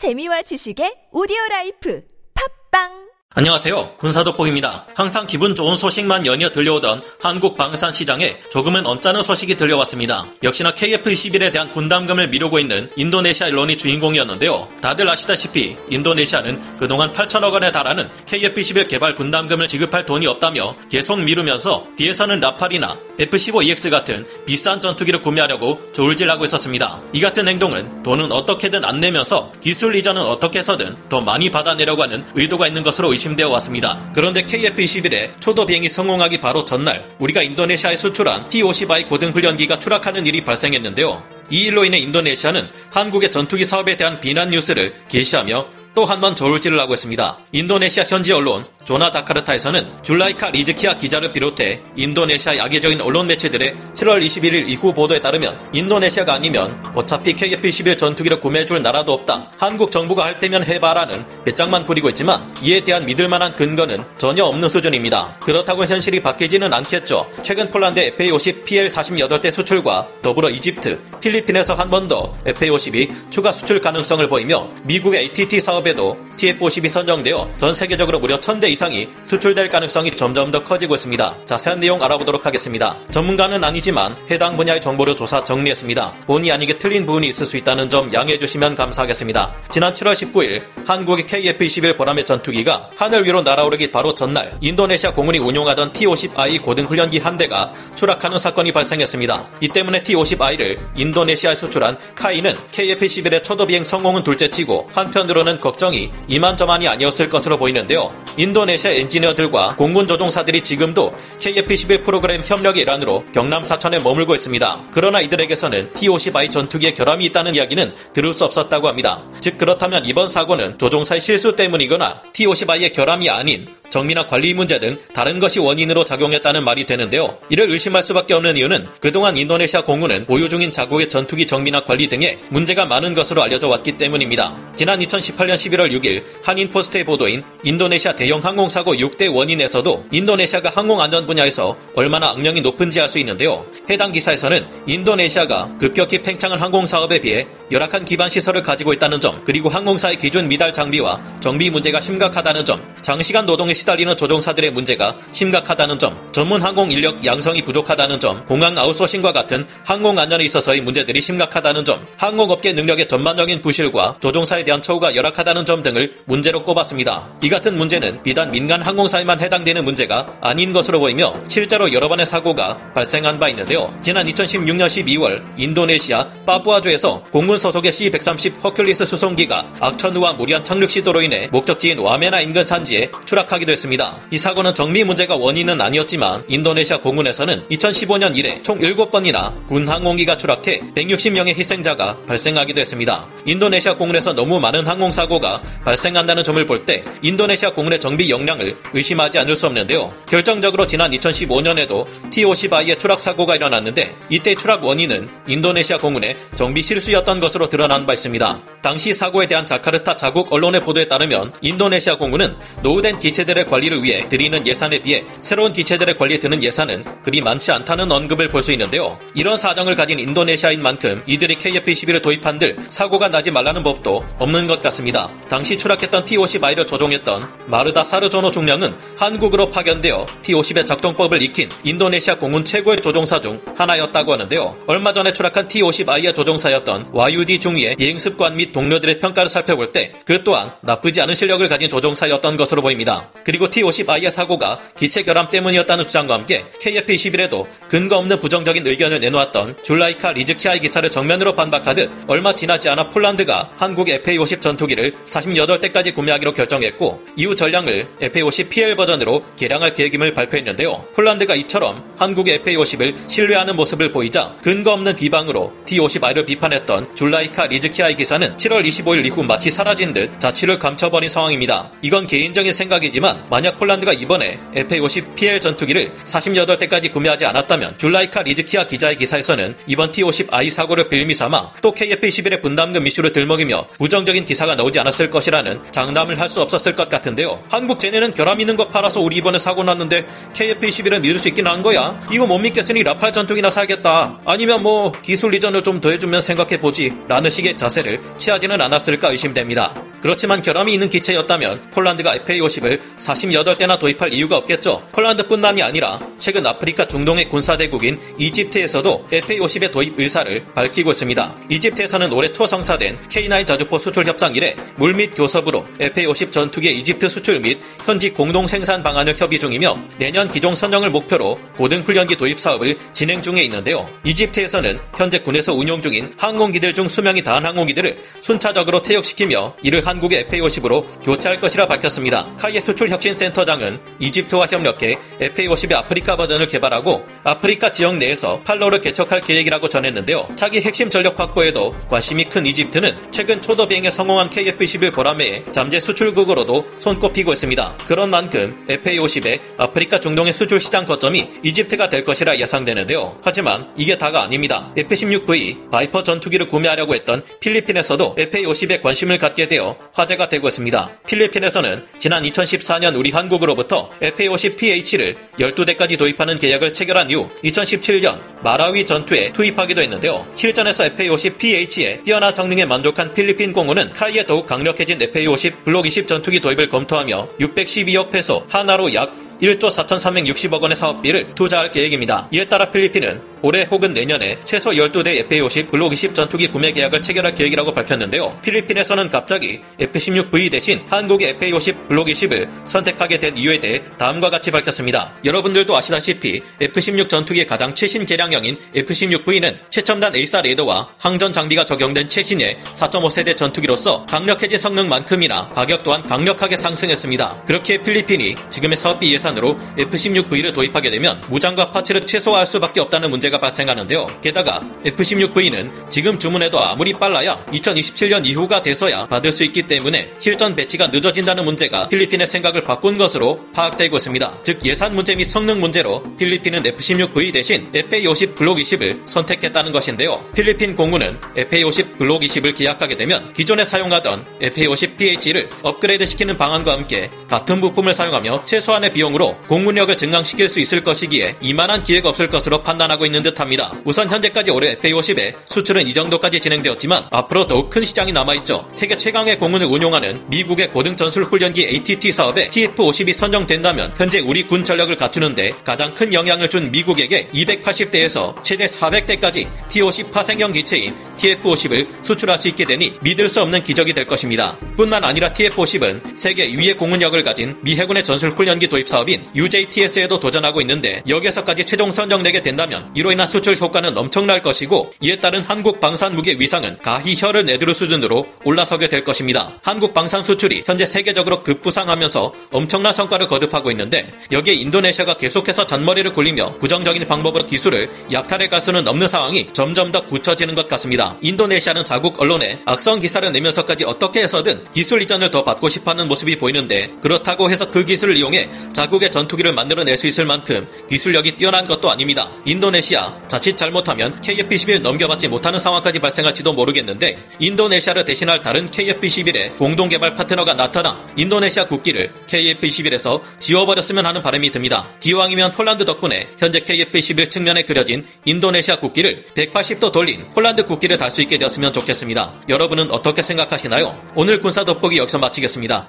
재미와 지식의 오디오 라이프. 팟빵 안녕하세요. 군사돋보기입니다. 항상 기분 좋은 소식만 연이어 들려오던 한국 방산 시장에 조금은 언짢은 소식이 들려왔습니다. 역시나 KF-21에 대한 분담금을 미루고 있는 인도네시아 언론이 주인공이었는데요. 다들 아시다시피 인도네시아는 그동안 8천억 원에 달하는 KF-21 개발 분담금을 지급할 돈이 없다며 계속 미루면서 뒤에서는 라팔이나 F-15EX 같은 비싼 전투기를 구매하려고 저울질하고 있었습니다. 이 같은 행동은 돈은 어떻게든 안 내면서 기술 이전은 어떻게 해서든 더 많이 받아내려고 하는 의도가 있는 것으로 의심 되어 왔습니다. 그런데 KF-21의 초도 비행이 성공하기 바로 전날 우리가 인도네시아에 수출한 T-50I 고등훈련기가 추락하는 일이 발생했는데요. 이 일로 인해 인도네시아는 한국의 전투기 사업에 대한 비난 뉴스를 게시하며 또 한 번 저울질을 하고 있습니다. 인도네시아 현지 언론 조나 자카르타에서는 줄라이카 리즈키아 기자를 비롯해 인도네시아 악의적인 언론 매체들의 7월 21일 이후 보도에 따르면 인도네시아가 아니면 어차피 KF-21 전투기를 구매해줄 나라도 없다. 한국 정부가 할 테면 해봐라는 배짱만 부리고 있지만 이에 대한 믿을만한 근거는 전혀 없는 수준입니다. 그렇다고 현실이 바뀌지는 않겠죠. 최근 폴란드 FA-50 PL-48대 수출과 더불어 이집트, 필리핀에서 한 번 더 FA-50이 추가 수출 가능성을 보이며 미국의 ATT 사업에도 TF-50이 선정되어 전 세계적으로 무려 1000대 이상이 수출될 가능성이 점점 더 커지고 있습니다. 자세한 내용 알아보도록 하겠습니다. 전문가는 아니지만 해당 분야의 정보를 조사 정리했습니다. 본의 아니게 틀린 부분이 있을 수 있다는 점 양해해 주시면 감사하겠습니다. 지난 7월 19일 한국의 KF-21 보람의 전투기가 하늘 위로 날아오르기 바로 전날 인도네시아 공군이 운용하던 T-50I 고등훈련기 한 대가 추락하는 사건이 발생했습니다. 이 때문에 T-50I를 인 도네시아에 수출한 카이는 KF-21의 초도 비행 성공은 둘째치고 한편으로는 걱정이 이만저만이 아니었을 것으로 보이는데요. 인도네시아 엔지니어들과 공군 조종사들이 지금도 KF-21 프로그램 협력의 일환으로 경남 사천에 머물고 있습니다. 그러나 이들에게서는 T-50I 전투기에 결함이 있다는 이야기는 들을 수 없었다고 합니다. 즉 그렇다면 이번 사고는 조종사의 실수 때문이거나 T-50I의 결함이 아닌 정미나 관리 문제 등 다른 것이 원인으로 작용했다는 말이 되는데요. 이를 의심할 수밖에 없는 이유는 그동안 인도네시아 공군은 보유 중인 자국의 전투기 정미나 관리 등에 문제가 많은 것으로 알려져 왔기 때문입니다. 지난 2018년 11월 6일 한인포스트의 보도인 인도네시아 대형 항공사고 6대 원인에서도 인도네시아가 항공안전 분야에서 얼마나 악령이 높은지 알 수 있는데요. 해당 기사에서는 인도네시아가 급격히 팽창한 항공사업에 비해 열악한 기반 시설을 가지고 있다는 점, 그리고 항공사의 기준 미달 장비와 정비 문제가 심각하다는 점, 장시간 노동에 시달리는 조종사들의 문제가 심각하다는 점, 전문 항공 인력 양성이 부족하다는 점, 공항 아웃소싱과 같은 항공 안전에 있어서의 문제들이 심각하다는 점, 항공업계 능력의 전반적인 부실과 조종사에 대한 처우가 열악하다는 점 등을 문제로 꼽았습니다. 이 같은 문제는 비단 민간 항공사에만 해당되는 문제가 아닌 것으로 보이며 실제로 여러 번의 사고가 발생한 바 있는데요. 지난 2016년 12월 인도네시아 파푸아주에서 공군 소속의 C-130 허큘리스 수송기가 악천후와 무리한 착륙 시도로 인해 목적지인 와메나 인근 산지에 추락하기도 했습니다. 이 사고는 정비 문제가 원인은 아니었지만 인도네시아 공군에서는 2015년 이래 총 7번이나 군 항공기가 추락해 160명의 희생자가 발생하기도 했습니다. 인도네시아 공군에서 너무 많은 항공사고가 발생한다는 점을 볼 때 인도네시아 공군의 정비 역량을 의심하지 않을 수 없는데요. 결정적으로 지난 2015년에도 T-50I의 추락 사고가 일어났는데 이때 추락 원인은 인도네시아 공군의 정비 실수였던 것으로 드러난 바 있습니다. 당시 사고에 대한 자카르타 자국 언론의 보도에 따르면 인도네시아 공군은 노후된 기체들의 관리를 위해 드리는 예산에 비해 새로운 기체들의 관리에 드는 예산은 그리 많지 않다는 언급을 볼 수 있는데요. 이런 사정을 가진 인도네시아인 만큼 이들이 KF-21을 도입한들 사고가 나지 말라는 법도 없는 것 같습니다. 당시 추락했던 T-50I를 조종했던 마르다 사르조노 중령은 한국으로 파견되어 T-50의 작동법을 익힌 인도네시아 공군 최고의 조종사 중 하나였다고 하는데요. 얼마 전에 추락한 T-50I의 조종사였던 와유디 중위의 비행 습관 및 동료들의 평가를 살펴볼 때 그 또한 나쁘지 않은 실력을 가진 조종사였던 것으로 보입니다. 그리고 T-50I의 사고가 기체 결함 때문이었다는 주장과 함께 KF-21에도 근거 없는 부정적인 의견을 내놓았던 줄라이카 리즈키아의 기사를 정면으로 반박하듯 얼마 지나지 않아 폴란드가 한국 FA-50 전투기를 48대까지 구매하기로 결정했고 이후 전량을 FA-50 PL 버전으로 개량할 계획임을 발표했는데요. 폴란드가 이처럼 한국의 FA-50을 신뢰하는 모습을 보이자 근거 없는 비방으로 T-50I를 비판했던 줄라이카 리즈키아의 기사는 7월 25일 이후 마치 사라진 듯 자취를 감춰버린 상황입니다. 이건 개인적 인 생각이지만 만약 폴란드가 이번에 FA-50 PL 전투기를 48대까지 구매하지 않았다면 줄라이카 리즈키아 기자의 기사에서는 이번 T-50I 사고를 빌미 삼아 또 KF-21의 분담금 이슈를 들먹이며 부정적인 기사가 나오지 않았을 것이라는 장담을 할 수 없었을 것 같은데요. 한국 쟤네는 결함 있는 거 팔아서 우리 이번에 사고 났는데 KF-21을 믿을 수 있긴 한 거야? 이거 못 믿겠으니 라팔 전투기나 사겠다. 아니면 뭐 기술 이전을 좀 더 해주면 생각해보지 라는 식의 자세를 취하지는 않았을까 의심됩니다. 그렇지만 결함이 있는 기체였다면 폴란드가 FA-50을 48대나 도입할 이유가 없겠죠. 폴란드뿐만이 아니라 최근 아프리카 중동의 군사대국인 이집트에서도 FA-50의 도입 의사를 밝히고 있습니다. 이집트에서는 올해 초 성사된 K9 자주포 수출 협상 이래 물밑 교섭으로 FA-50 전투기의 이집트 수출 및 현지 공동 생산 방안을 협의 중이며 내년 기종 선정을 목표로 고등훈련기 도입 사업을 진행 중에 있는데요. 이집트에서는 현재 군에서 운용 중인 항공기들 중 수명이 다한 항공기들을 순차적으로 퇴역시키며 이를 한국의 FA-50으로 교체할 것이라 밝혔습니다. 카이에 수출 혁신 센터장은 이집트와 협력해 FA-50의 아프리카 버전을 개발하고 아프리카 지역 내에서 팔로를 개척할 계획이라고 전했는데요. 차기 핵심 전력 확보에도 관심이 큰 이집트는 최근 초도 비행에 성공한 KF-21 보라매의 잠재 수출국으로도 손꼽히고 있습니다. 그런 만큼 FA-50의 아프리카 중동의 수출 시장 거점이 이집트가 될 것이라 예상되는데요. 하지만 이게 다가 아닙니다. F-16V 바이퍼 전투기를 구매하려고 했던 필리핀에서도 FA-50에 관심을 갖게 되어 화제가 되고 있습니다. 필리핀에서는 지난 2014년 우리 한국으로부터 FA-50PH를 12대까지 도입하는 계약을 체결한 이후 2017년 마라위 전투에 투입하기도 했는데요. 실전에서 FA-50PH의 뛰어난 성능에 만족한 필리핀 공군은 KAI의 더욱 강력해진 FA-50 블록 20 전투기 도입을 검토하며 612억 페소 한화로 약 1조 4,360억 원의 사업비를 투자할 계획입니다. 이에 따라 필리핀은 올해 혹은 내년에 최소 12대 FA-50 블록 20 전투기 구매 계약을 체결할 계획이라고 밝혔는데요. 필리핀에서는 갑자기 F-16V 대신 한국의 FA-50 블록 20을 선택하게 된 이유에 대해 다음과 같이 밝혔습니다. 여러분들도 아시다시피 F-16 전투기의 가장 최신 개량형인 F-16V는 최첨단 AESA 레이더와 항전 장비가 적용된 최신의 4.5세대 전투기로서 강력해진 성능만큼이나 가격 또한 강력하게 상승했습니다. 그렇게 필리핀이 지금의 사업비 예산 으로 F-16V를 도입하게 되면 무장과 parts를 최소화할 수밖에 없다는 문제가 발생하는데요. 게다가 F-16V는 지금 주문해도 아무리 빨라야 2027년 이후가 돼서야 받을 수 있기 때문에 실전 배치가 늦어진다는 문제가 필리핀의 생각을 바꾼 것으로 파악되고 있습니다. 즉 예산 문제 및 성능 문제로 필리핀은 F-16V 대신 FA-50 블록 20을 선택했다는 것인데요. 필리핀 공군은 FA-50 블록 20을 계약하게 되면 기존에 사용하던 FA-50 PH를 업그레이드 시키는 방안과 함께 같은 부품을 사용하며 최소한의 비용으로 공군력을 증강시킬 수 있을 것이기에 이만한 기회가 없을 것으로 판단하고 있는 듯합니다. 우선 현재까지 올해 FA-50의 수출은 이 정도까지 진행되었지만 앞으로 더욱 큰 시장이 남아있죠. 세계 최강의 공군을 운용하는 미국의 고등 전술 훈련기 ATT 사업에 TF-50이 선정된다면 현재 우리 군 전력을 갖추는데 가장 큰 영향을 준 미국에게 280대에서 최대 400대까지 T-50 파생형 기체인 TF-50을 수출할 수 있게 되니 믿을 수 없는 기적이 될 것입니다. 뿐만 아니라 TF-50은 세계 위의 공군력을 가진 미 해군의 전술 훈련기 도입 사업 인 UJTS에도 도전하고 있는데 여기에서까지 최종 선정되게 된다면 이로 인한 수출 효과는 엄청날 것이고 이에 따른 한국 방산 무기 위상은 가히 혀를 내두를 수준으로 올라서게 될 것입니다. 한국 방산 수출이 현재 세계적으로 급부상하면서 엄청난 성과를 거듭하고 있는데 여기에 인도네시아가 계속해서 잔머리를 굴리며 부정적인 방법으로 기술을 약탈해 갈 수는 없는 상황이 점점 더 굳혀지는 것 같습니다. 인도네시아는 자국 언론에 악성 기사를 내면서까지 어떻게 해서든 기술 이전을 더 받고 싶어하는 모습이 보이는데 그렇다고 해서 그 기술을 이용해 자 국의 전투기를 만들어낼 수 있을 만큼 기술력이 뛰어난 것도 아닙니다. 인도네시아 자칫 잘못하면 KF-11 넘겨받지 못하는 상황까지 발생할지도 모르겠는데 인도네시아를 대신할 다른 KF-11의 공동 개발 파트너가 나타나 인도네시아 국기를 KF-11에서 지워버렸으면 하는 바람이 듭니다. 기왕이면 폴란드 덕분에 현재 KF-11 측면에 그려진 인도네시아 국기를 180도 돌린 폴란드 국기를 달 수 있게 되었으면 좋겠습니다. 여러분은 어떻게 생각하시나요? 오늘 군사 돋보기 여기서 마치겠습니다.